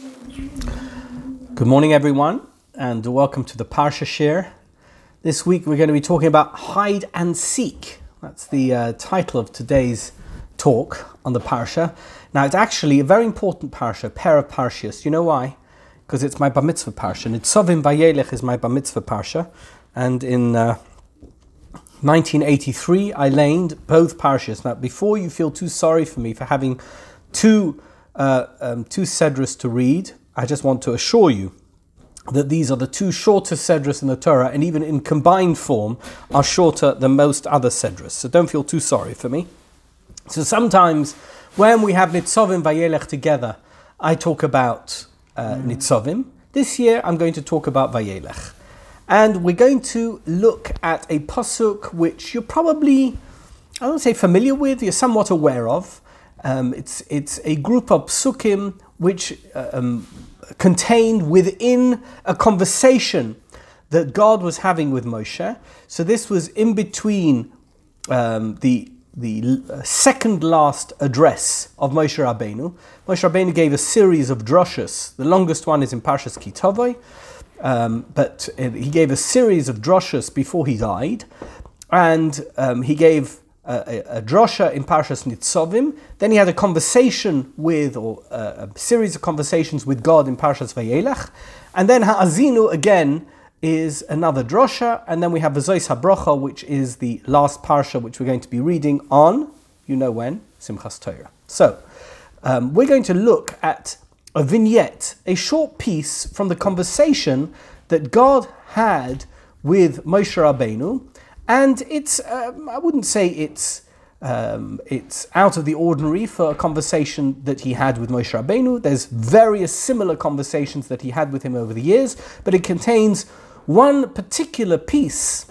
Good morning, everyone, and welcome to the Parsha Share. This week we're going to be talking about hide and seek. That's the uh, title of today's talk on the Parsha. Now, it's actually a very important Parsha, a pair of Parshias. You know why? Because it's my Bar Mitzvah Parsha. Nitzavim Vayelech is my Bar Mitzvah Parsha. And in uh, 1983, I laned both Parshias. Now, before you feel too sorry for me for having two, uh, um, two Sedras to read, I just want to assure you that these are the two shortest Sedras in the Torah, and even in combined form, are shorter than most other Sedras. So don't feel too sorry for me. So sometimes when we have Nitzovim Vayelech together, I talk about uh, Nitzovim. This year I'm going to talk about Vayelech. And we're going to look at a pasuk which you're probably, I don't say familiar with, you're somewhat aware of. Um, it's, it's a group of psukim which uh, um, contained within a conversation that God was having with Moshe. So this was in between um, the the uh, second last address of Moshe Rabbeinu. Moshe Rabbeinu gave a series of drushes. The longest one is in Parshas Kitovoi. Um, but uh, he gave a series of droshes before he died, and um, he gave a, a, a drosha in Parshas Nitzovim. Then he had a conversation with, or uh, a series of conversations with God in Parshas Vayelech, and then Ha'azinu again is another drosha, and then we have Vazois HaBrocha, which is the last parsha which we're going to be reading on, you know when, Simchas Torah. So, um, we're going to look at a vignette, a short piece from the conversation that God had with Moshe Rabbeinu, and it's um, I wouldn't say it's um, it's out of the ordinary for a conversation that he had with Moshe Rabbeinu. There's various similar conversations that he had with him over the years, but it contains one particular piece.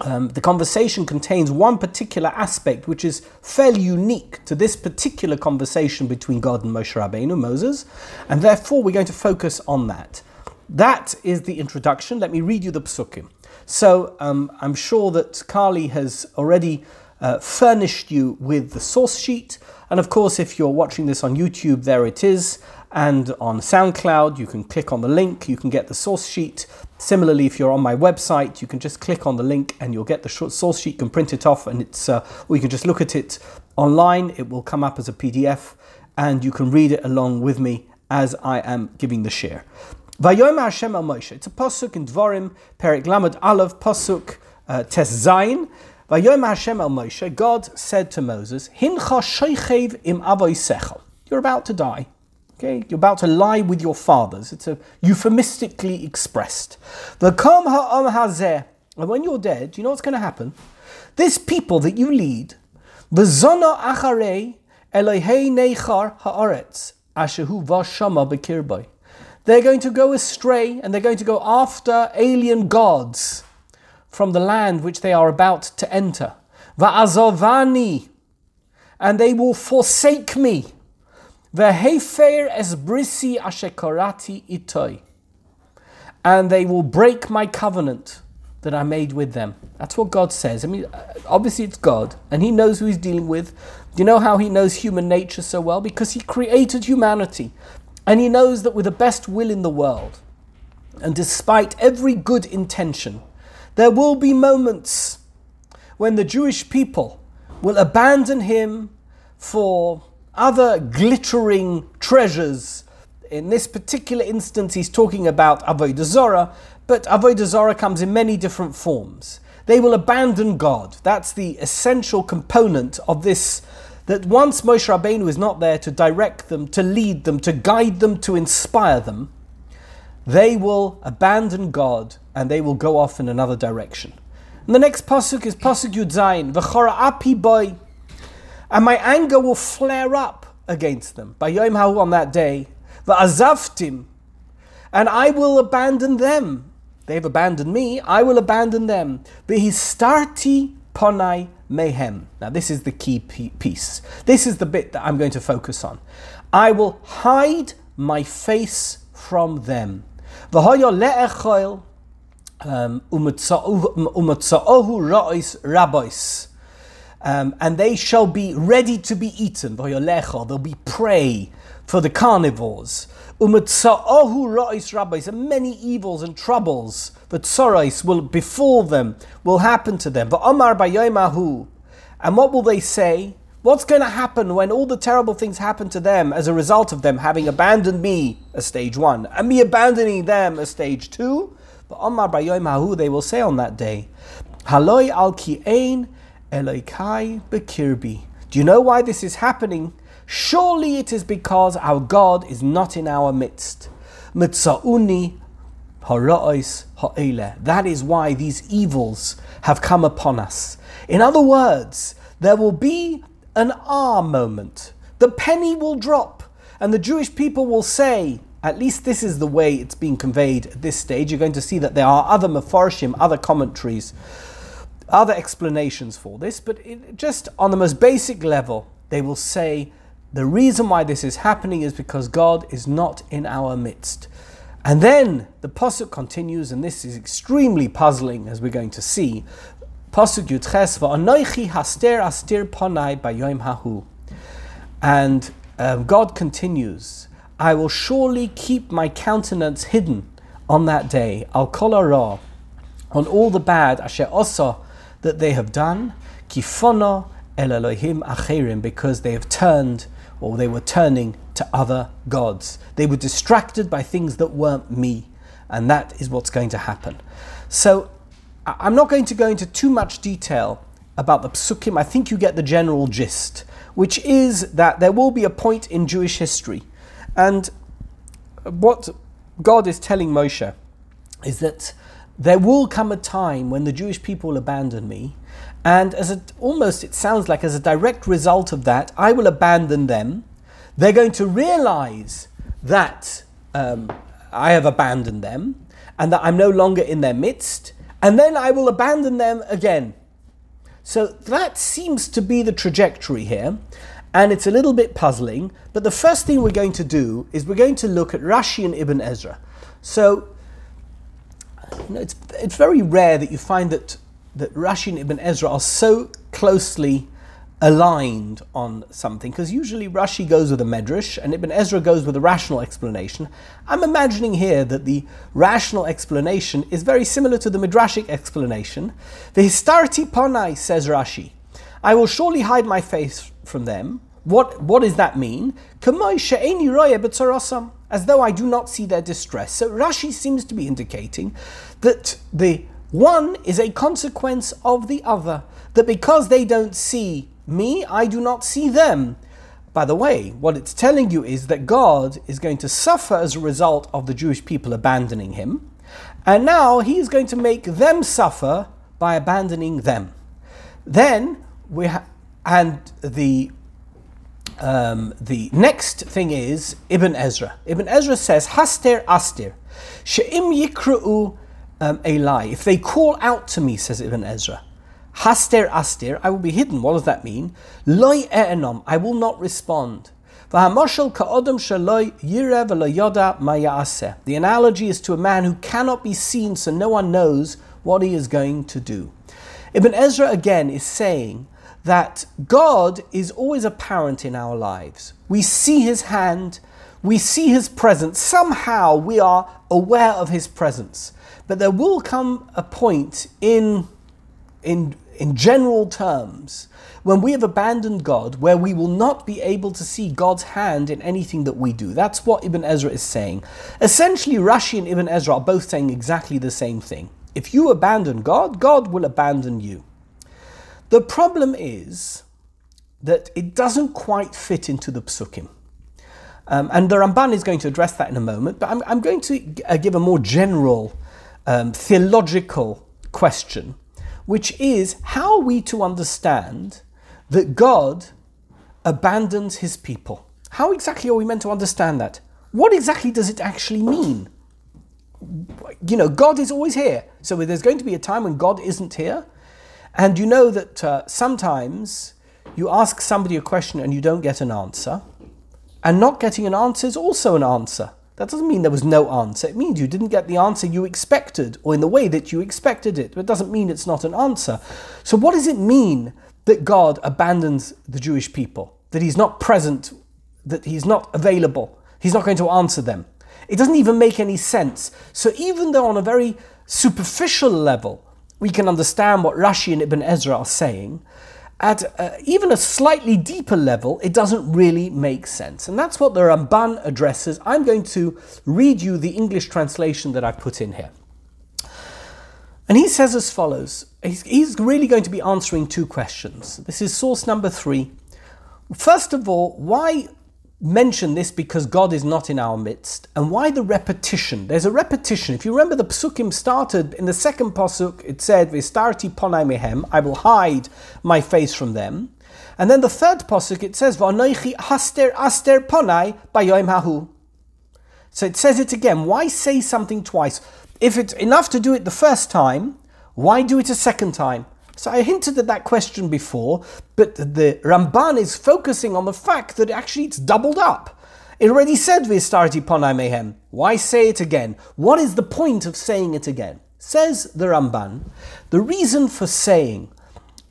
Um, the conversation contains one particular aspect which is fairly unique to this particular conversation between God and Moshe Rabbeinu, Moses, and therefore we're going to focus on that. That is the introduction. Let me read you the psukim. So um, I'm sure that Carly has already uh, furnished you with the source sheet. And of course, if you're watching this on YouTube, there it is. And on SoundCloud, you can click on the link, you can get the source sheet. Similarly, if you're on my website, you can just click on the link and you'll get the source sheet, you can print it off, and it's, uh, or you can just look at it online. It will come up as a PDF, and you can read it along with me as I am giving the share. Vayom Hashem al Moshe. It's a pasuk in Dvarim, Perik Lamed Aleph, pasuk uh, Tes Zayin. Vayom Hashem al Moshe. God said to Moses, Hincha sheichev im avoisecha. You're about to die. Okay, you're about to lie with your fathers. It's a euphemistically expressed. The kom ha'am hazeh. And when you're dead, you know what's going to happen? This people that you lead, the zona acharei Elohei nechar haaretz ashehu vashama bekirbai. They're going to go astray and they're going to go after alien gods from the land which they are about to enter. Va'azovani, and they will forsake me. Vehefer es brisi ashekarati itoi, and they will break my covenant that I made with them. That's what God says. I mean, uh, obviously it's God, and He knows who He's dealing with. Do you know how He knows human nature so well? Because He created humanity. And he knows that with the best will in the world, and despite every good intention, there will be moments when the Jewish people will abandon him for other glittering treasures. In this particular instance, he's talking about Avodah Zorah, but Avodah Zorah comes in many different forms. They will abandon God. That's the essential component of this that once Moshe Rabbeinu is not there to direct them, to lead them, to guide them, to inspire them, they will abandon God and they will go off in another direction. And the next pasuk is pasuk Yud Zayin, v'chora api boy, and my anger will flare up against them. By Yom Ha'u on that day, v'azavtim, and I will abandon them. They've abandoned me, I will abandon them. V'histarti ponai mayhem. Now, this is the key piece. This is the bit that I'm going to focus on. I will hide my face from them. Um, um, and they shall be ready to be eaten. They'll be prey for the carnivores. Umatsa'ohu ra'is rabbis, and many evils and troubles that tzorais will befall them, will happen to them. But Omar Bayoimahu, and what will they say? What's going to happen when all the terrible things happen to them as a result of them having abandoned me as stage one and me abandoning them as stage two? But Omar Bayoimahu, they will say on that day, Haloi al ki'ain Elokai bekirbi. Do you know why this is happening? Surely it is because our God is not in our midst. Mitzauni hara'is ha'ele. That is why these evils have come upon us. In other words, there will be an ah moment. The penny will drop, and the Jewish people will say, at least this is the way it's being conveyed at this stage. You're going to see that there are other mafarshim, other commentaries other explanations for this, but it, just on the most basic level, they will say the reason why this is happening is because God is not in our midst. And then the Pasuk continues, and this is extremely puzzling as we're going to see. Pasuk Yudches, haster astir panai bayoim hahu. And um, God continues, I will surely keep my countenance hidden on that day, al kol on all the bad, asher osa that they have done, kifono el Elohim acherim, because they have turned or they were turning to other gods. They were distracted by things that weren't me, and that is what's going to happen. So I'm not going to go into too much detail about the psukim. I think you get the general gist, which is that there will be a point in Jewish history, and what God is telling Moshe is that there will come a time when the Jewish people will abandon me, and as almost it sounds like as a direct result of that, I will abandon them. They're going to realize that um, I have abandoned them and that I'm no longer in their midst, and then I will abandon them again. So that seems to be the trajectory here, and it's a little bit puzzling. But the first thing we're going to do is we're going to look at Rashi and Ibn Ezra. So you know, it's, it's very rare that you find that, that Rashi and Ibn Ezra are so closely aligned on something because usually Rashi goes with a medrash and Ibn Ezra goes with a rational explanation. I'm imagining here that the rational explanation is very similar to the midrashic explanation. The histarti panai says Rashi, I will surely hide my face from them. What what does that mean? as though I do not see their distress. So Rashi seems to be indicating that the one is a consequence of the other, that because they don't see me, I do not see them. By the way, what it's telling you is that God is going to suffer as a result of the Jewish people abandoning him, and now he is going to make them suffer by abandoning them. Then we ha- and the um, the next thing is Ibn Ezra. Ibn Ezra says, Haster astir, She'im Yikru'u um, lie. If they call out to me, says Ibn Ezra, Haster astir, I will be hidden. What does that mean? Loi E'enom, I will not respond. The analogy is to a man who cannot be seen, so no one knows what he is going to do. Ibn Ezra again is saying that God is always apparent in our lives. We see His hand, we see His presence. Somehow we are aware of His presence. But there will come a point in, in, in general terms when we have abandoned God where we will not be able to see God's hand in anything that we do. That's what Ibn Ezra is saying. Essentially, Rashi and Ibn Ezra are both saying exactly the same thing. If you abandon God, God will abandon you. The problem is that it doesn't quite fit into the psukim. Um, and the Ramban is going to address that in a moment, but I'm, I'm going to uh, give a more general um, theological question, which is how are we to understand that God abandons his people? How exactly are we meant to understand that? What exactly does it actually mean? You know, God is always here. So there's going to be a time when God isn't here. And you know that uh, sometimes you ask somebody a question and you don't get an answer. And not getting an answer is also an answer. That doesn't mean there was no answer. It means you didn't get the answer you expected or in the way that you expected it. But it doesn't mean it's not an answer. So, what does it mean that God abandons the Jewish people? That He's not present that he's not available. He's not going to answer them. It doesn't even make any sense. So even though on a very superficial level we can understand what Rashi and Ibn Ezra are saying, at uh, even a slightly deeper level, it doesn't really make sense. And that's what the Ramban addresses. I'm going to read you the English translation that I've put in here. And he says as follows he's, he's really going to be answering two questions. This is source number three. First of all, why mention this because God is not in our midst. And why the repetition? There's a repetition. If you remember, the psukim started in the second pasuk, it said, Vistarti ponai mehem, I will hide my face from them. And then the third pasuk, it says, V'anoichi haster aster ponai bayoim hahu. So it says it again. Why say something twice? If it's enough to do it the first time, why do it a second time? So I hinted at that question before, but the Ramban is focusing on the fact that actually it's doubled up. It already said Vistarti Ponai Mehem. Why say it again? What is the point of saying it again? Says the Ramban, the reason for saying,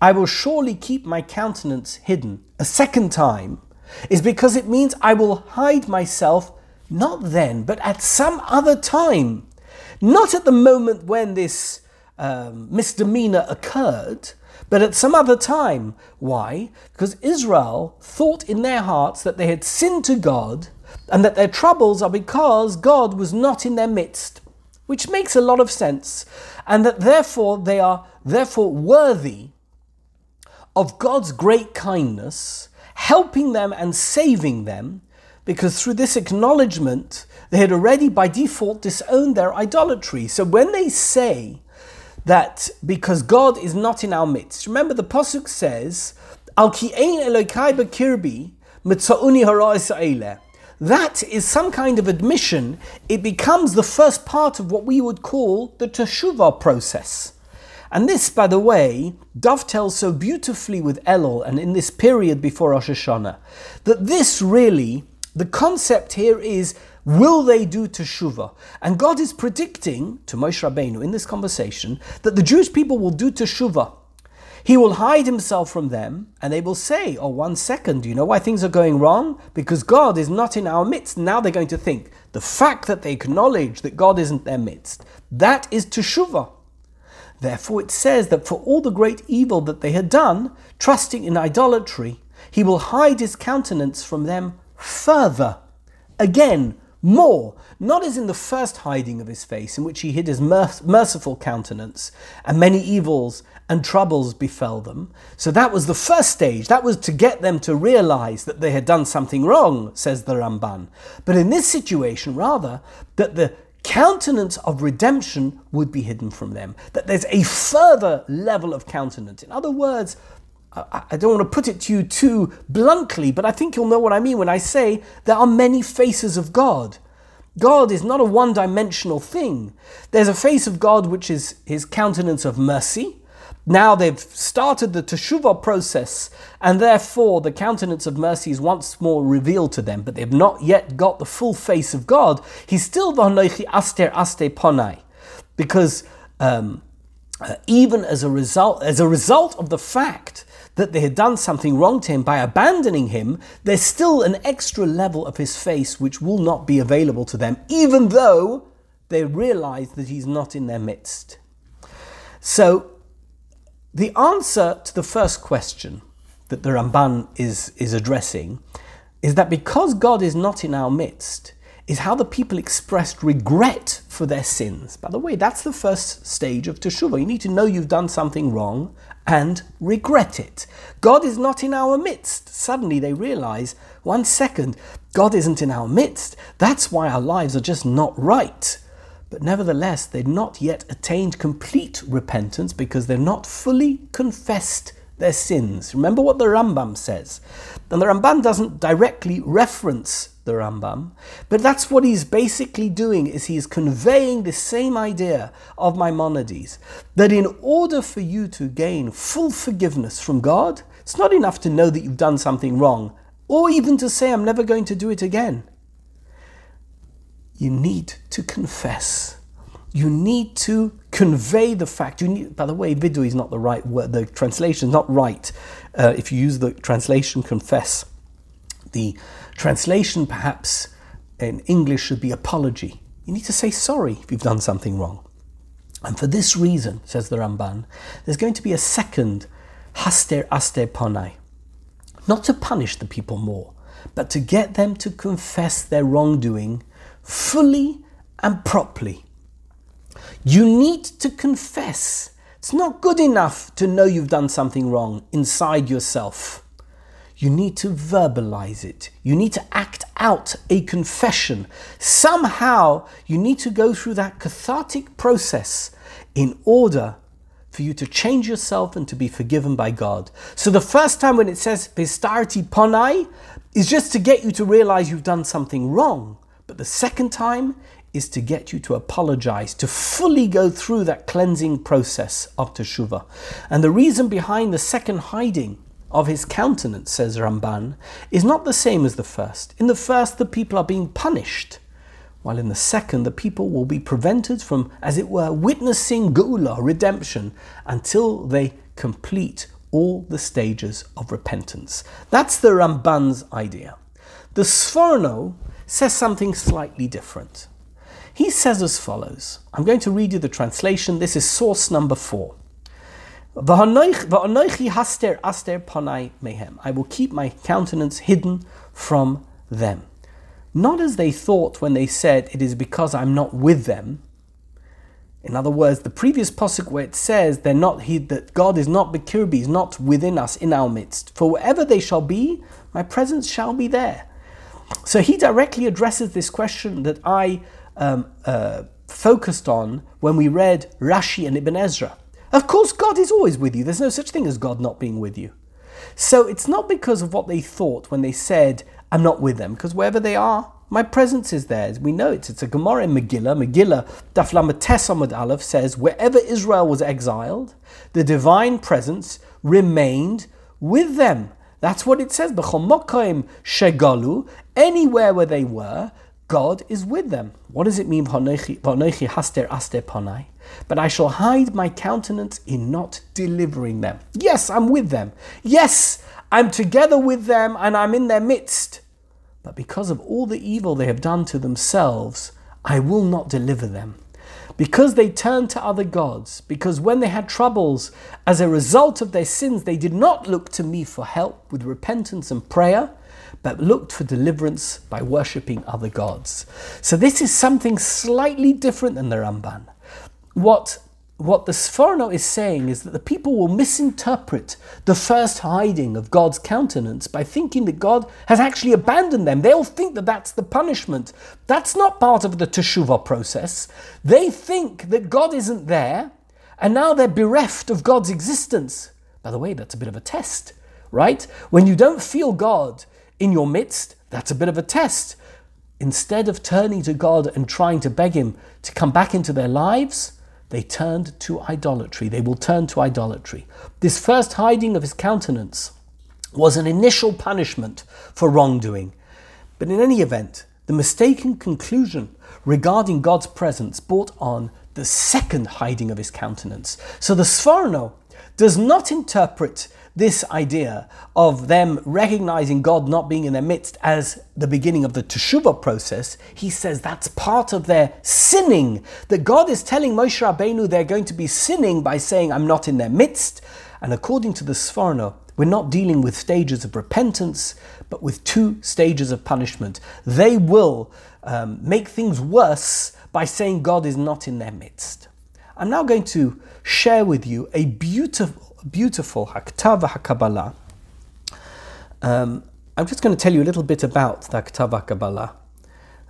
I will surely keep my countenance hidden a second time, is because it means I will hide myself not then, but at some other time. Not at the moment when this um, misdemeanor occurred, but at some other time. Why? Because Israel thought in their hearts that they had sinned to God and that their troubles are because God was not in their midst, which makes a lot of sense, and that therefore they are therefore worthy of God's great kindness, helping them and saving them, because through this acknowledgement, they had already by default disowned their idolatry. So when they say, that because God is not in our midst. Remember, the Pasuk says, That is some kind of admission. It becomes the first part of what we would call the teshuvah process. And this, by the way, dovetails so beautifully with Elul and in this period before Rosh Hashanah, that this really, the concept here is Will they do teshuvah? And God is predicting to Moshe Rabbeinu in this conversation that the Jewish people will do teshuvah. He will hide himself from them, and they will say, Oh, one second, do you know why things are going wrong? Because God is not in our midst. Now they're going to think the fact that they acknowledge that God isn't their midst, that is teshuvah. Therefore, it says that for all the great evil that they had done, trusting in idolatry, he will hide his countenance from them further. Again, more, not as in the first hiding of his face, in which he hid his merciful countenance, and many evils and troubles befell them. So that was the first stage. That was to get them to realize that they had done something wrong, says the Ramban. But in this situation, rather, that the countenance of redemption would be hidden from them, that there's a further level of countenance. In other words, I don't want to put it to you too bluntly, but I think you'll know what I mean when I say there are many faces of God. God is not a one dimensional thing. There's a face of God which is his countenance of mercy. Now they've started the teshuvah process, and therefore the countenance of mercy is once more revealed to them, but they've not yet got the full face of God. He's still v'hanoichi aster aste ponai, because um, uh, even as a result, as a result of the fact that they had done something wrong to him by abandoning him, there's still an extra level of his face which will not be available to them, even though they realize that he's not in their midst. So, the answer to the first question that the Ramban is, is addressing is that because God is not in our midst, is how the people expressed regret for their sins. By the way, that's the first stage of teshuvah. You need to know you've done something wrong and regret it. God is not in our midst. Suddenly they realize, one second, God isn't in our midst. That's why our lives are just not right. But nevertheless, they've not yet attained complete repentance because they're not fully confessed their sins. Remember what the Rambam says. And the Ramban doesn't directly reference the Rambam, but that's what he's basically doing is he's conveying the same idea of Maimonides that in order for you to gain full forgiveness from God, it's not enough to know that you've done something wrong or even to say I'm never going to do it again. You need to confess you need to convey the fact. You need, by the way, vidu is not the right word. The translation is not right uh, if you use the translation confess. The translation, perhaps in English, should be apology. You need to say sorry if you've done something wrong. And for this reason, says the Ramban, there's going to be a second haster aster ponai. Not to punish the people more, but to get them to confess their wrongdoing fully and properly. You need to confess. It's not good enough to know you've done something wrong inside yourself. You need to verbalize it. You need to act out a confession. Somehow, you need to go through that cathartic process in order for you to change yourself and to be forgiven by God. So the first time when it says pistarti ponai is just to get you to realize you've done something wrong. But the second time is to get you to apologize, to fully go through that cleansing process of teshuvah. And the reason behind the second hiding of his countenance, says Ramban, is not the same as the first. In the first, the people are being punished, while in the second, the people will be prevented from, as it were, witnessing Geula, redemption, until they complete all the stages of repentance. That's the Ramban's idea. The Sforno says something slightly different. He says as follows I'm going to read you the translation. This is source number four. I will keep my countenance hidden from them. Not as they thought when they said, It is because I'm not with them. In other words, the previous posuk where it says they're not he, that God is not Bekirbi, is not within us in our midst. For wherever they shall be, my presence shall be there. So he directly addresses this question that I um, uh, focused on when we read Rashi and Ibn Ezra. Of course, God is always with you. There's no such thing as God not being with you. So it's not because of what they thought when they said, I'm not with them, because wherever they are, my presence is there. We know it. It's a Gemara in Megillah. Megillah, Daflam Tesamud Aleph says, wherever Israel was exiled, the divine presence remained with them. That's what it says. Shegalu, anywhere where they were, God is with them. What does it mean? haster aster. But I shall hide my countenance in not delivering them. Yes, I'm with them. Yes, I'm together with them and I'm in their midst. But because of all the evil they have done to themselves, I will not deliver them. Because they turned to other gods, because when they had troubles as a result of their sins, they did not look to me for help with repentance and prayer but looked for deliverance by worshipping other gods. So this is something slightly different than the Ramban. What what the Sforno is saying is that the people will misinterpret the first hiding of God's countenance by thinking that God has actually abandoned them. They'll think that that's the punishment. That's not part of the teshuvah process. They think that God isn't there, and now they're bereft of God's existence. By the way, that's a bit of a test, right? When you don't feel God, in your midst, that's a bit of a test. Instead of turning to God and trying to beg Him to come back into their lives, they turned to idolatry. They will turn to idolatry. This first hiding of His countenance was an initial punishment for wrongdoing. But in any event, the mistaken conclusion regarding God's presence brought on the second hiding of his countenance. So the Sforno does not interpret this idea of them recognizing God not being in their midst as the beginning of the teshuvah process, he says that's part of their sinning. That God is telling Moshe Rabbeinu they're going to be sinning by saying, I'm not in their midst. And according to the Sforno, we're not dealing with stages of repentance, but with two stages of punishment. They will um, make things worse by saying God is not in their midst. I'm now going to share with you a beautiful beautiful Haktava HaKabbalah. Um, I'm just going to tell you a little bit about the Haktava HaKabbalah.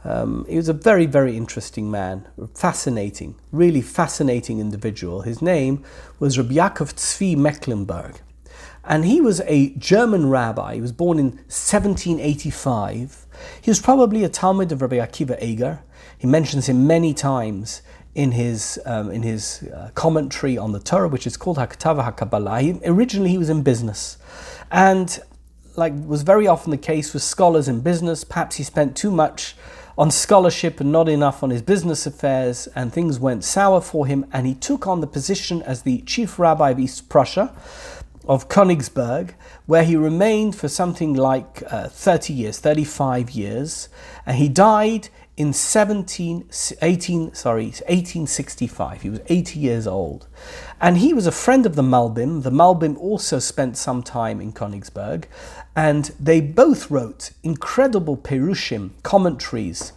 Um, he was a very, very interesting man, fascinating, really fascinating individual. His name was Rabbi Yaakov Tzvi Mecklenburg. And he was a German rabbi. He was born in 1785. He was probably a talmid of Rabbi Akiva Eger. He mentions him many times in his um, in his uh, commentary on the Torah, which is called Haktava Hakabbalah. He, originally, he was in business, and like was very often the case with scholars in business, perhaps he spent too much on scholarship and not enough on his business affairs, and things went sour for him. And he took on the position as the chief rabbi of East Prussia. of Königsberg, where he remained for something like uh, 30 years, 35 years, and he died in 17, 18, sorry, 1865. He was 80 years old. And he was a friend of the Malbim. The Malbim also spent some time in Königsberg, and they both wrote incredible Perushim, commentaries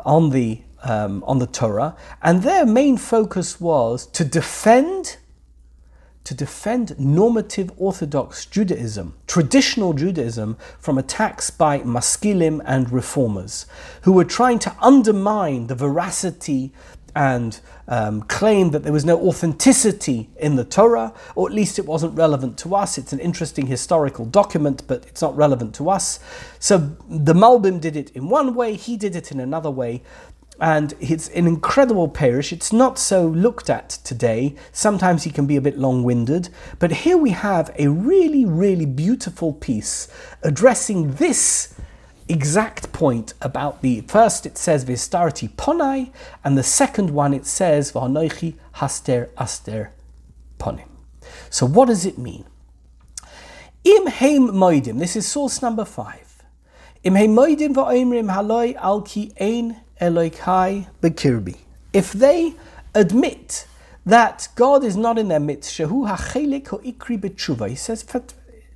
on the, um, on the Torah, and their main focus was to defend to defend normative Orthodox Judaism, traditional Judaism, from attacks by maskilim and reformers who were trying to undermine the veracity and um, claim that there was no authenticity in the Torah, or at least it wasn't relevant to us. It's an interesting historical document, but it's not relevant to us. So the Malbim did it in one way, he did it in another way and it's an incredible perush. It's not so looked at today. Sometimes he can be a bit long winded, but here we have a really, really beautiful piece addressing this exact point about the first it says Vistarti Ponai, and the second one it says Vahanoichi Haster Aster Ponim. So, what does it mean? Im Heim Moidim, this is source number five. Im Heim Moidim Va'omrim Haloi Alki Ein Elokai Bekirbi. If they admit that God is not in their midst, Shehu Hachelik Ikri Betshuva, he says,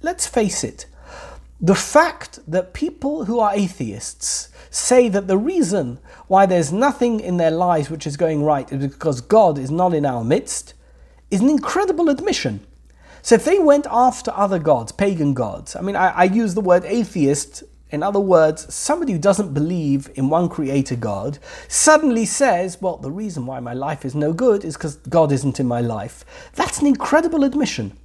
let's face it, the fact that people who are atheists say that the reason why there's nothing in their lives which is going right is because God is not in our midst is an incredible admission. So if they went after other gods, pagan gods, I mean, I, I use the word atheist in other words, somebody who doesn't believe in one creator God suddenly says, Well, the reason why my life is no good is because God isn't in my life. That's an incredible admission.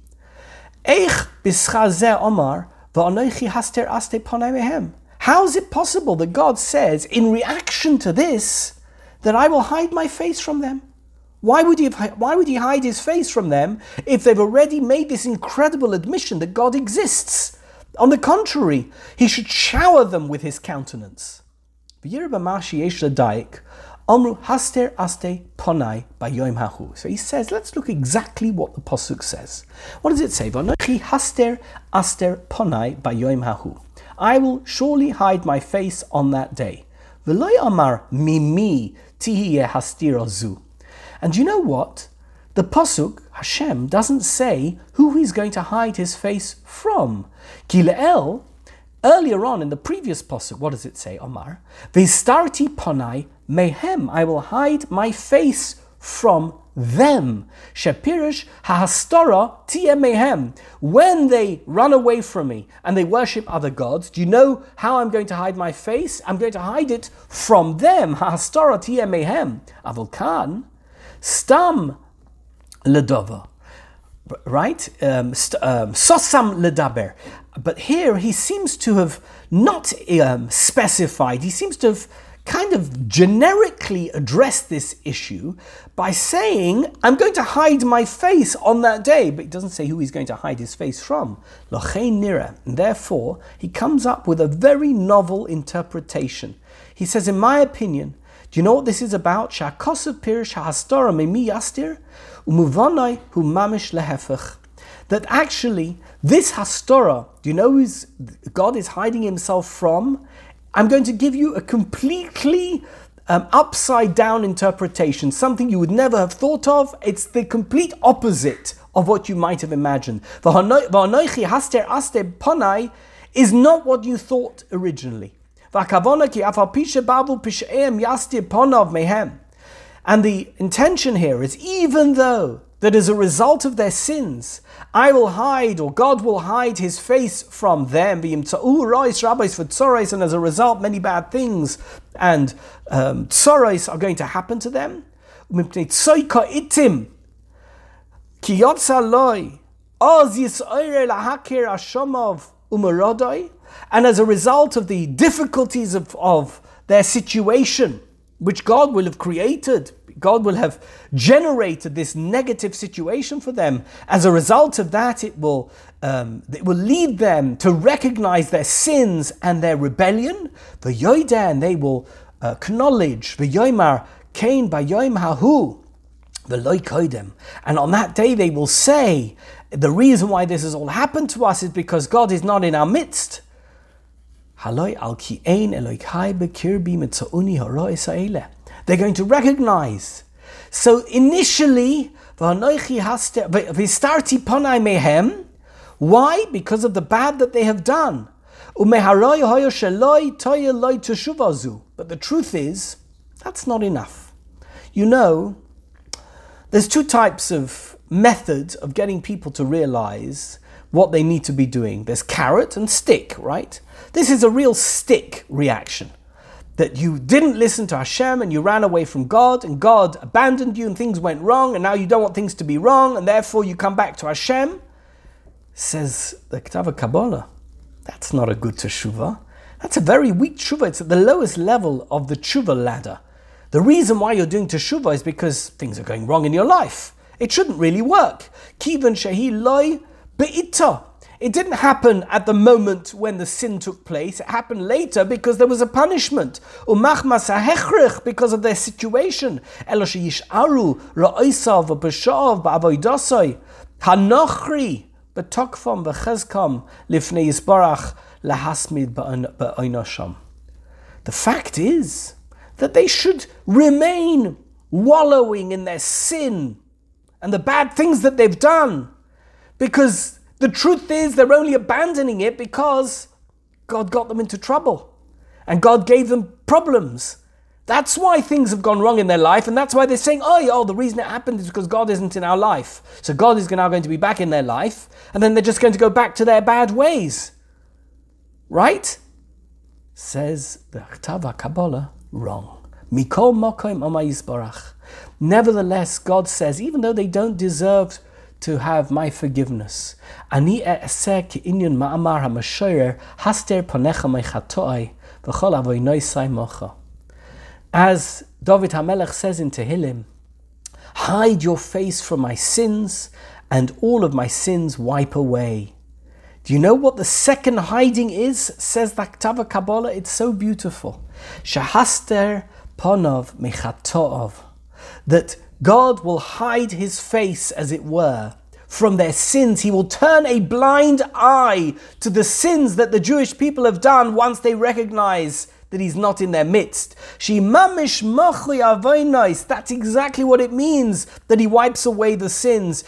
How is it possible that God says, in reaction to this, that I will hide my face from them? Why would, he, why would he hide his face from them if they've already made this incredible admission that God exists? On the contrary, he should shower them with his countenance. Amru haster aste ponai bayoim hahu. So he says, let's look exactly what the pasuk says. What does it say? Vanochi haster aster ponai bayoim hahu. I will surely hide my face on that day. V'loy amar mimi tihiye hastir zu. And you know what? The pasuk Hashem doesn't say who he's going to hide his face from. Kileel, earlier on in the previous posuk, what does it say, Omar? Vistarti ponai mehem, I will hide my face from them. Shepirish hahastora tia mehem. When they run away from me and they worship other gods, do you know how I'm going to hide my face? I'm going to hide it from them. Hahastora tia mehem. Avulkan. Stam ledova. Right? Um, um, sosam ledaber. But here he seems to have not um, specified, he seems to have kind of generically addressed this issue by saying, I'm going to hide my face on that day, but he doesn't say who he's going to hide his face from. nira. And therefore, he comes up with a very novel interpretation. He says, In my opinion, do you know what this is about? Shakosav pirish ha'astora mimi yastir umuvanai hu mamish lehefech that actually this Hastorah, do you know who God is hiding himself from? I'm going to give you a completely um, upside down interpretation, something you would never have thought of. It's the complete opposite of what you might have imagined. V'anoichi haster aster panai is not what you thought originally. And the intention here is even though that as a result of their sins, I will hide, or God will hide his face from them, and as a result, many bad things and um, are going to happen to them. And as a result of the difficulties of, of their situation, which God will have created God will have generated this negative situation for them. As a result of that, it will, um, it will lead them to recognize their sins and their rebellion. The Yoidan, they will acknowledge the Yoimar Cain by Yoim Hahu. The Loikoidem. And on that day they will say, the reason why this has all happened to us is because God is not in our midst. They're going to recognize. So initially, why? Because of the bad that they have done. But the truth is, that's not enough. You know, there's two types of methods of getting people to realize what they need to be doing. There's carrot and stick, right? This is a real stick reaction. That you didn't listen to Hashem and you ran away from God, and God abandoned you and things went wrong, and now you don't want things to be wrong, and therefore you come back to Hashem. Says the Ketava Kabbalah. That's not a good teshuva. That's a very weak teshuva. It's at the lowest level of the teshuva ladder. The reason why you're doing teshuva is because things are going wrong in your life. It shouldn't really work. Kivan shehi loy be'ita. It didn't happen at the moment when the sin took place. It happened later because there was a punishment. Because of their situation. Hanochri betokfam v'chezkam lifnei yisbarach lahasmid ba'oinosham. The fact is, that they should remain wallowing in their sin and the bad things that they've done. Because the truth is, they're only abandoning it because God got them into trouble and God gave them problems. That's why things have gone wrong in their life, and that's why they're saying, oh, oh, the reason it happened is because God isn't in our life. So God is now going to be back in their life, and then they're just going to go back to their bad ways. Right? Says the Chtava Kabbalah wrong. Mikol mokoim. Nevertheless, God says, even though they don't deserve to have my forgiveness, ani ki'inyan ma'amar haster panecha v'chol mocha. As David HaMelech says in Tehillim, hide your face from my sins, and all of my sins wipe away. Do you know what the second hiding is? Says the Ktava Kabbalah. It's so beautiful. Shahaster ponov mechatov. That God will hide his face, as it were, from their sins. He will turn a blind eye to the sins that the Jewish people have done once they recognize that he's not in their midst. That's exactly what it means that he wipes away the sins.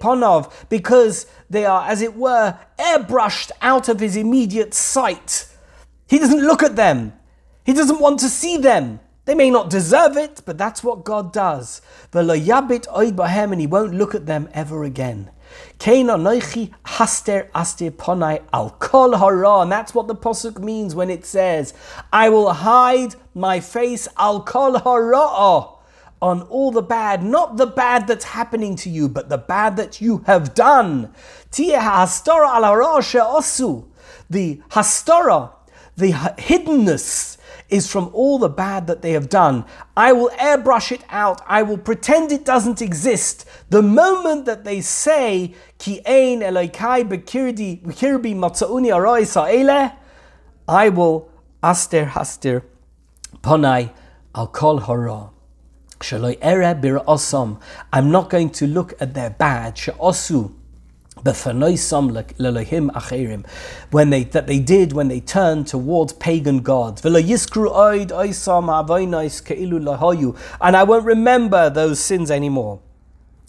Ponov, because they are, as it were, airbrushed out of his immediate sight. He doesn't look at them. He doesn't want to see them. They may not deserve it, but that's what God does. The Layabit Oibahem, and he won't look at them ever again. haster aster ponai al kol hara. And that's what the posuk means when it says, I will hide my face al kol hara on all the bad, not the bad that's happening to you, but the bad that you have done. The hastara, the hiddenness, is from all the bad that they have done. I will airbrush it out. I will pretend it doesn't exist. The moment that they say, Ki ein bekirbi matzauni I will aster haster ponai al kol hara. I'm not going to look at their bad. She'osu when they that they did when they turned towards pagan gods. And I won't remember those sins anymore.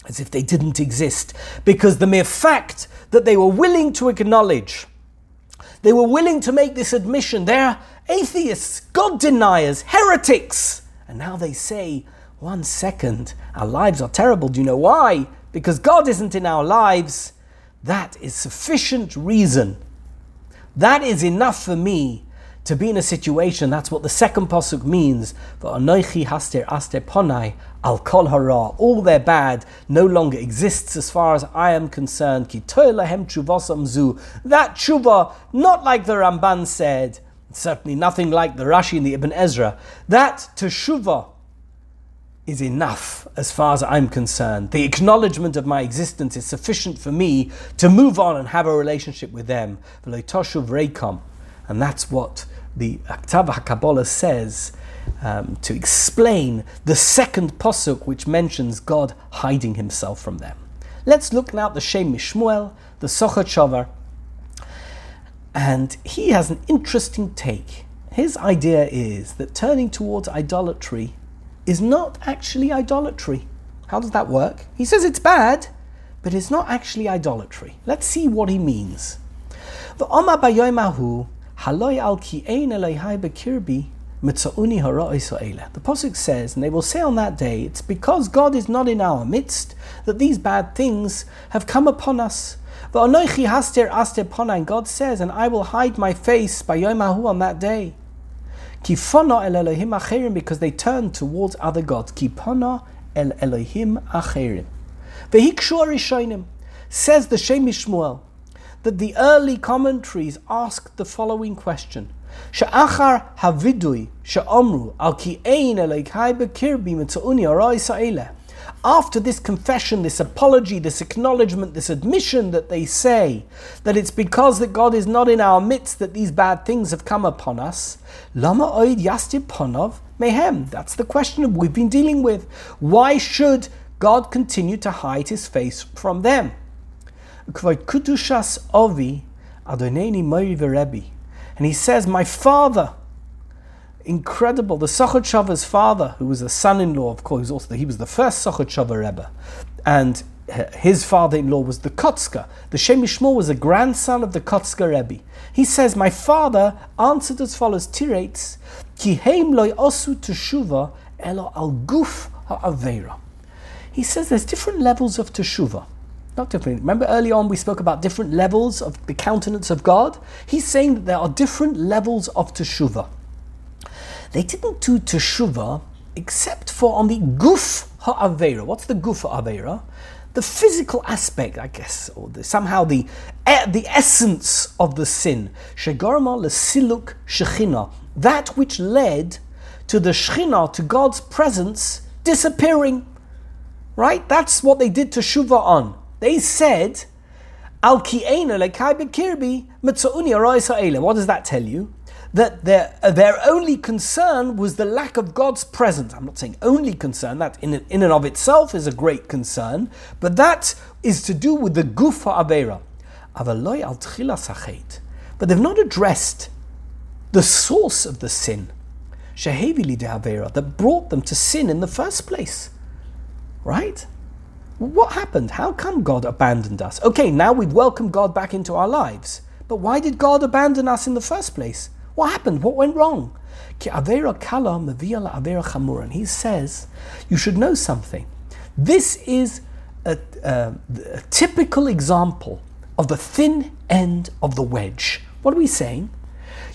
As if they didn't exist. Because the mere fact that they were willing to acknowledge, they were willing to make this admission, they're atheists, God deniers, heretics. And now they say, one second, our lives are terrible. Do you know why? Because God isn't in our lives. That is sufficient reason. That is enough for me to be in a situation. That's what the second pasuk means. For haster aster ponai al kol hara. All their bad no longer exists as far as I am concerned. Ki lahem chuvasam zu. That tshuva, not like the Ramban said, certainly nothing like the Rashi and the Ibn Ezra. That teshuva is enough as far as I'm concerned. The acknowledgement of my existence is sufficient for me to move on and have a relationship with them. And that's what the Aktav HaKabbalah says um, to explain the second posuk which mentions God hiding himself from them. Let's look now at the Shem Mishmuel, the Sochachover, and he has an interesting take. His idea is that turning towards idolatry is not actually idolatry. How does that work? He says it's bad, but it's not actually idolatry. Let's see what he means. The Pasuk says, and they will say on that day, it's because God is not in our midst that these bad things have come upon us. and God says, and I will hide my face by Yomahu on that day. Kifana el Elohim acherim, because they turned towards other gods. Kipana el Elohim acherim. Vehikshu rishonim, says the Shem Shmuel, that the early commentaries ask the following question. Sha'achar havidui sha'omru al ki ein eleikai bekirbi mitza'uni arai sa'ileh after this confession, this apology, this acknowledgement, this admission that they say that it's because that God is not in our midst that these bad things have come upon us, lama oid ponov mehem. That's the question we've been dealing with. Why should God continue to hide his face from them? And he says, My father incredible. The Sochatchover's father, who was the son-in-law, of course, also he was the first Sochatchover Rebbe, and his father-in-law was the Kotzker. The Shemishmor was a grandson of the Kotzker Rebbe. He says, "My father answered as follows: Tirates, ki heim loy osu teshuva elo al guf ha'avera." He says there's different levels of teshuva. Not different. Remember early on we spoke about different levels of the countenance of God. He's saying that there are different levels of teshuva. They didn't do teshuva except for on the guf ha'avera. What's the guf ha'avera? The physical aspect, I guess, or the, somehow the the essence of the sin. Shegarma lesiluk shechina, that which led to the shechina, to God's presence, disappearing. Right? That's what they did to on. They said, Al ki'ena lekai bekirbi mitzauni What does that tell you? That their, uh, their only concern was the lack of God's presence. I'm not saying only concern, that in, in and of itself is a great concern, but that is to do with the gufa avera. But they've not addressed the source of the sin, that brought them to sin in the first place. Right? What happened? How come God abandoned us? Okay, now we've welcomed God back into our lives. But why did God abandon us in the first place? What happened? What went wrong? He says, you should know something. This is a, a, a typical example of the thin end of the wedge. What are we saying?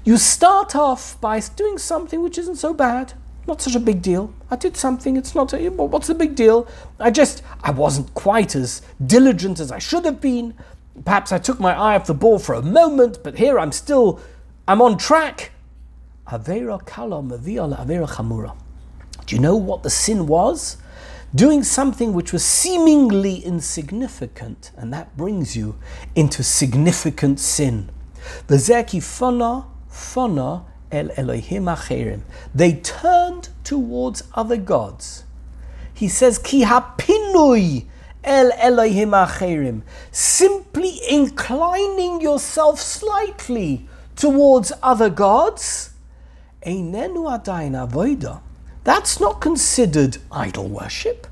You start off by doing something which isn't so bad, not such a big deal. I did something, it's not a, what's the big deal? I just, I wasn't quite as diligent as I should have been. Perhaps I took my eye off the ball for a moment, but here I'm still I'm on track. Avera kala avera chamura. Do you know what the sin was? Doing something which was seemingly insignificant, and that brings you into significant sin. Fana el Elohim. They turned towards other gods. He says ki hapinui el Elohim. Simply inclining yourself slightly towards other gods, that's not considered idol worship.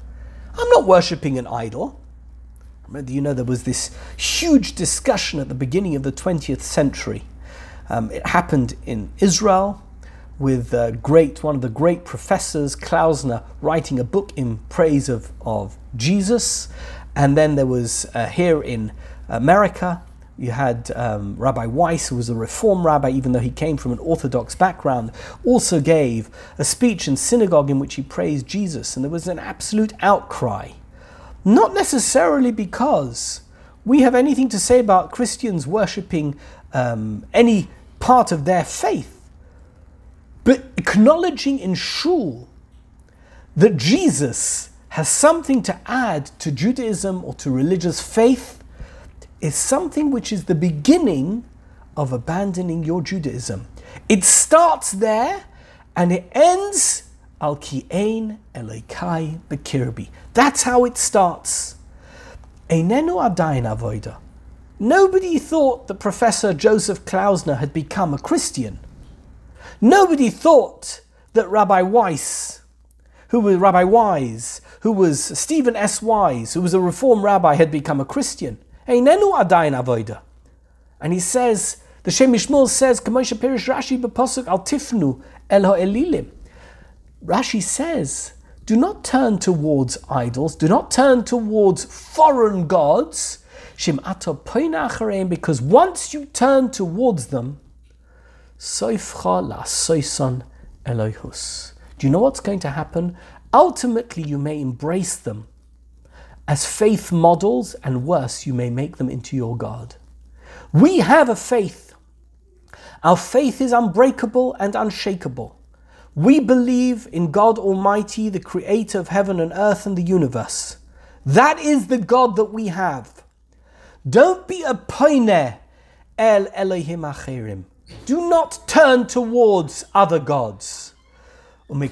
I'm not worshipping an idol. Remember, you know, there was this huge discussion at the beginning of the 20th century. Um, it happened in Israel with uh, great, one of the great professors, Klausner, writing a book in praise of, of Jesus. And then there was uh, here in America, you had um, Rabbi Weiss, who was a Reform rabbi, even though he came from an Orthodox background, also gave a speech in synagogue in which he praised Jesus, and there was an absolute outcry. Not necessarily because we have anything to say about Christians worshipping um, any part of their faith, but acknowledging in shul that Jesus has something to add to Judaism or to religious faith is something which is the beginning of abandoning your Judaism. It starts there and it ends al ki'ain elokai bekirbi. That's how it starts. Einenu adayin avoida. Nobody thought that Professor Joseph Klausner had become a Christian. Nobody thought that Rabbi Weiss, who was Rabbi Wise, who was Stephen S. Wise, who was a Reform rabbi, had become a Christian. Einenu adayin avoida. And he says, the Shem Mishmuel says, Kamosha Pirish Rashi b'posuk al tifnu el ha'elilim. Rashi says, do not turn towards idols, do not turn towards foreign gods, because once you turn towards them. Do you know what's going to happen? Ultimately, you may embrace them as faith models, and worse, you may make them into your God. We have a faith. Our faith is unbreakable and unshakable. We believe in God Almighty, the creator of heaven and earth and the universe. That is the God that we have. Don't be a poine el Elohim acherim. Do not turn towards other gods. Even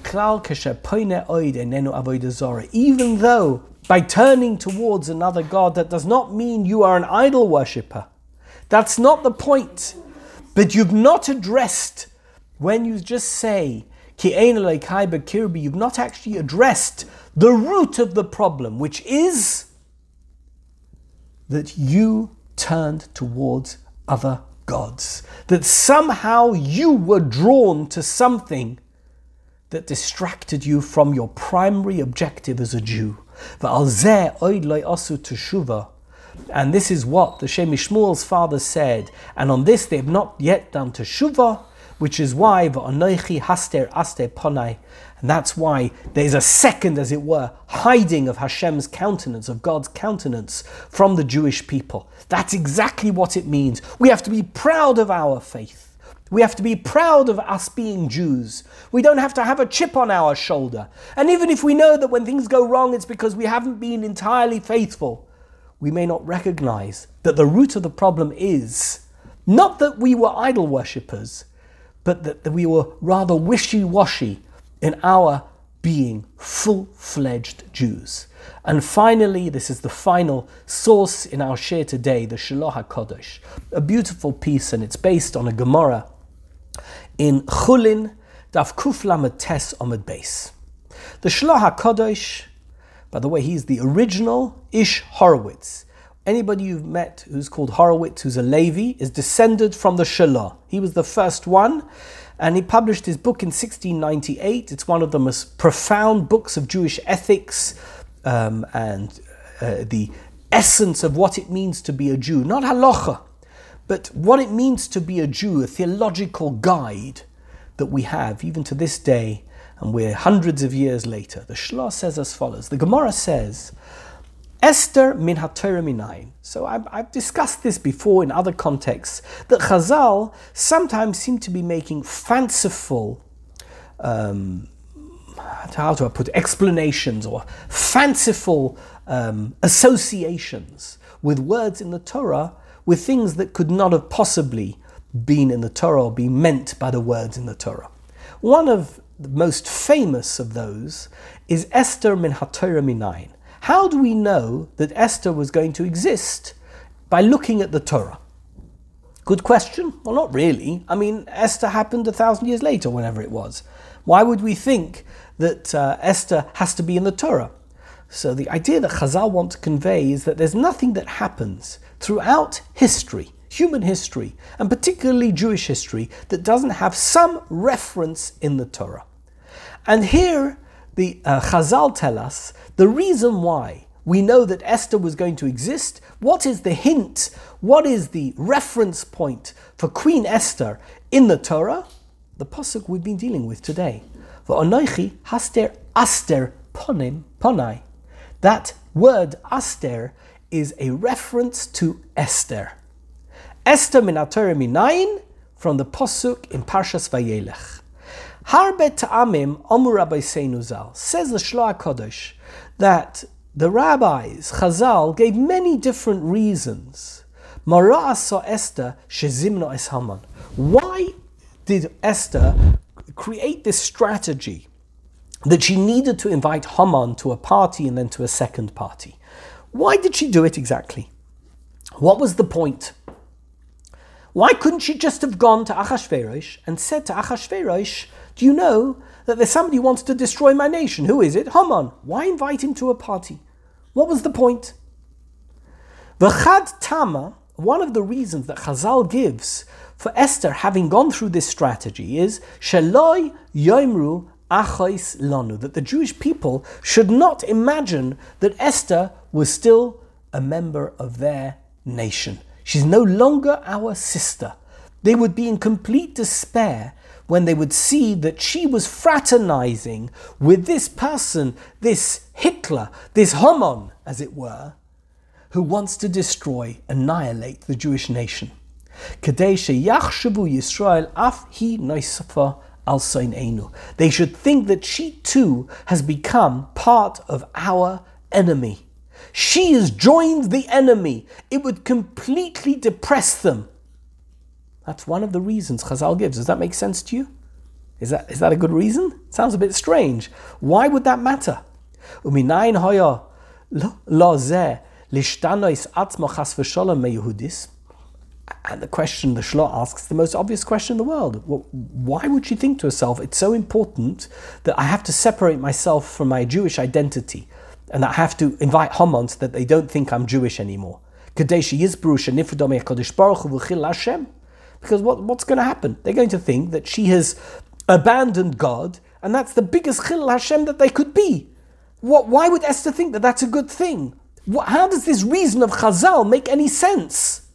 though by turning towards another God, that does not mean you are an idol worshipper. That's not the point. But you've not addressed when you just say, Kirbi, You've not actually addressed the root of the problem, which is that you turned towards other gods. That somehow you were drawn to something that distracted you from your primary objective as a Jew. And this is what the Shem Shmuel's father said. And on this they have not yet done teshuvah, which is why v'anoichi haster aster ponai, and that's why there's a second, as it were, hiding of Hashem's countenance, of God's countenance from the Jewish people. That's exactly what it means. We have to be proud of our faith. We have to be proud of us being Jews. We don't have to have a chip on our shoulder. And even if we know that when things go wrong, it's because we haven't been entirely faithful, we may not recognize that the root of the problem is not that we were idol worshippers, but that we were rather wishy washy in our being full fledged Jews. And finally, this is the final source in our share today, the Shiloh HaKodesh, a beautiful piece, and it's based on a Gemara in Chulin, Daf Kuf Lamed Tes Omid Beis. The Shiloh HaKodesh, by the way, he's the original Ish Horowitz. Anybody you've met who's called Horowitz, who's a Levi, is descended from the Shiloh. He was the first one, and he published his book in 1698. It's one of the most profound books of Jewish ethics um, and uh, the essence of what it means to be a Jew. Not halacha, but what it means to be a Jew, a theological guide that we have even to this day, and we're hundreds of years later. The Shlah says as follows The Gemara says, Esther min minayin. So I've, I've, discussed this before in other contexts that Chazal sometimes seem to be making fanciful, um, how do I put it, explanations or fanciful um, associations with words in the Torah with things that could not have possibly been in the Torah or be meant by the words in the Torah. One of the most famous of those is Esther min HaTorah minayin. How do we know that Esther was going to exist? By looking at the Torah. Good question. Well, not really. I mean, Esther happened a thousand years later, whenever it was. Why would we think that uh, Esther has to be in the Torah? So, the idea that Chazal want to convey is that there's nothing that happens throughout history, human history, and particularly Jewish history, that doesn't have some reference in the Torah. And here, the uh, Chazal tell us the reason why we know that Esther was going to exist. What is the hint? What is the reference point for Queen Esther in the Torah? The pasuk we've been dealing with today. V'onoichi haster aster ponim ponai. That word aster is a reference to Esther. Esther min minayin from the pasuk in Parshas Vayelech. Harbe ta'amim Omu Rabbi Seinuzal says the Shloah Kodesh that the rabbis, Chazal, gave many different reasons. Mara'ah saw Esther shezimno es Haman. Why did Esther create this strategy that she needed to invite Haman to a party and then to a second party? Why did she do it exactly? What was the point? Why couldn't she just have gone to Achashverosh and said to Achashverosh, Do you know that there's somebody who wants to destroy my nation? Who is it? Haman. Why invite him to a party? What was the point? V'chad Tama, one of the reasons that Chazal gives for Esther having gone through this strategy is Sheloi Yoimru Achais Lanu, that the Jewish people should not imagine that Esther was still a member of their nation. She's no longer our sister. They would be in complete despair when they would see that she was fraternizing with this person, this Hitler, this Haman, as it were, who wants to destroy, annihilate the Jewish nation. They should think that she too has become part of our enemy. She has joined the enemy. It would completely depress them. That's one of the reasons Chazal gives. Does that make sense to you? Is that, is that a good reason? Sounds a bit strange. Why would that matter? And the question the Shlo asks, the most obvious question in the world. Well, why would she think to herself, it's so important that I have to separate myself from my Jewish identity and I have to invite Haman so that they don't think I'm Jewish anymore? Because what, what's going to happen? They're going to think that she has abandoned God, and that's the biggest chil Hashem that they could be. What, why would Esther think that that's a good thing? What, how does this reason of Chazal make any sense?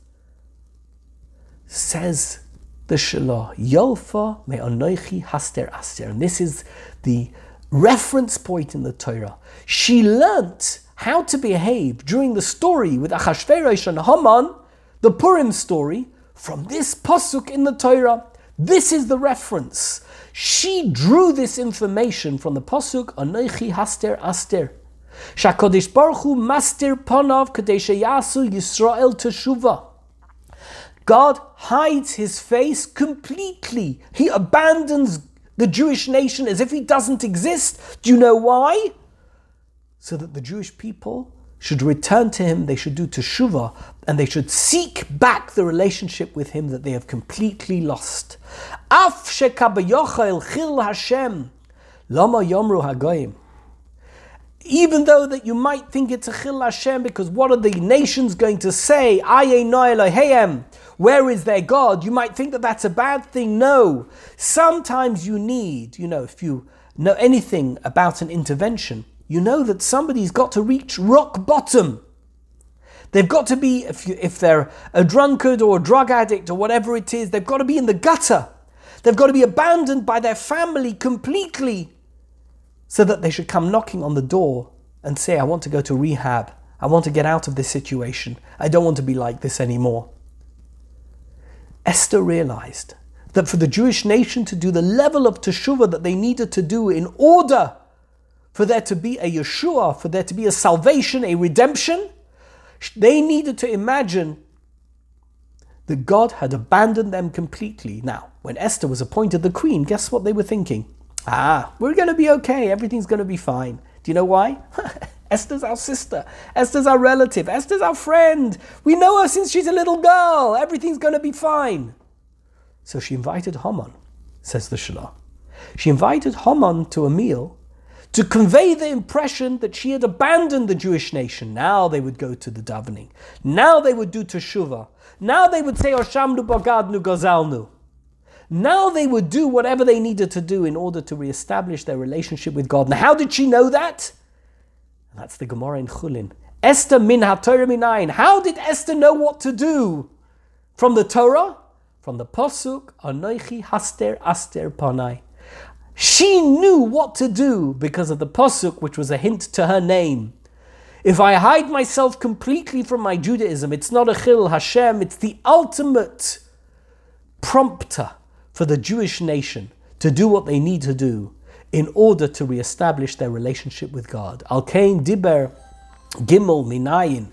says the Shalah, Yolfa me'onoichi haster aster. And this is the reference point in the Torah. She learnt how to behave during the story with Achashverosh and Haman, the Purim story, from this pasuk in the Torah. This is the reference. She drew this information from the pasuk Anoichi Haster Aster. Shakodish Baruch Hu Master Panav Kadesh Yasu Yisrael Teshuva. God hides his face completely. He abandons the Jewish nation as if he doesn't exist. Do you know why? So that the Jewish people should return to him, they should do teshuvah, and they should seek back the relationship with him that they have completely lost. Af chil Hashem, lama yomru even though that you might think it's a chil Hashem, because what are the nations going to say? Where is their God? You might think that that's a bad thing. No. Sometimes you need, you know, if you know anything about an intervention, you know that somebody's got to reach rock bottom. They've got to be, if, you, if they're a drunkard or a drug addict or whatever it is, they've got to be in the gutter. They've got to be abandoned by their family completely so that they should come knocking on the door and say, I want to go to rehab. I want to get out of this situation. I don't want to be like this anymore. Esther realized that for the Jewish nation to do the level of teshuvah that they needed to do in order for there to be a Yeshua, for there to be a salvation, a redemption, they needed to imagine that God had abandoned them completely. Now, when Esther was appointed the queen, guess what they were thinking? Ah, we're going to be okay. Everything's going to be fine. Do you know why? Esther's our sister. Esther's our relative. Esther's our friend. We know her since she's a little girl. Everything's going to be fine. So she invited Haman, says the Shalah. She invited Haman to a meal to convey the impression that she had abandoned the Jewish nation. Now they would go to the davening. Now they would do teshuvah. Now they would say, Oshamnu bagadnu gazalnu. Now they would do whatever they needed to do in order to reestablish their relationship with God. Now, how did she know that? that's the Gemara in Chulin. Esther min ha-Torah minayin. How did Esther know what to do? From the Torah? From the Pasuk, Anoichi haster aster panai. She knew what to do because of the Pasuk, which was a hint to her name. If I hide myself completely from my Judaism, it's not a chil Hashem, it's the ultimate prompter for the Jewish nation to do what they need to do in order to re-establish their relationship with God. Al Kain Diber Gimel Minayin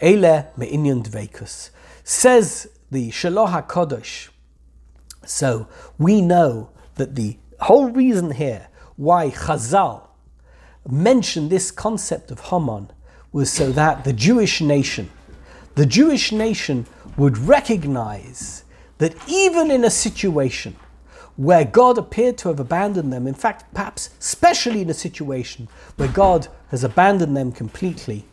Ele Me'inyan Dveikus says the Shalah HaKadosh. So we know that the whole reason here why Chazal mentioned this concept of Haman was so that the Jewish nation, the Jewish nation would recognize that even in a situation where God appeared to have abandoned them, in fact, perhaps especially in a situation where God has abandoned them completely,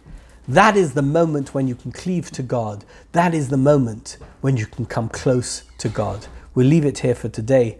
that is the moment when you can cleave to God. That is the moment when you can come close to God. We'll leave it here for today.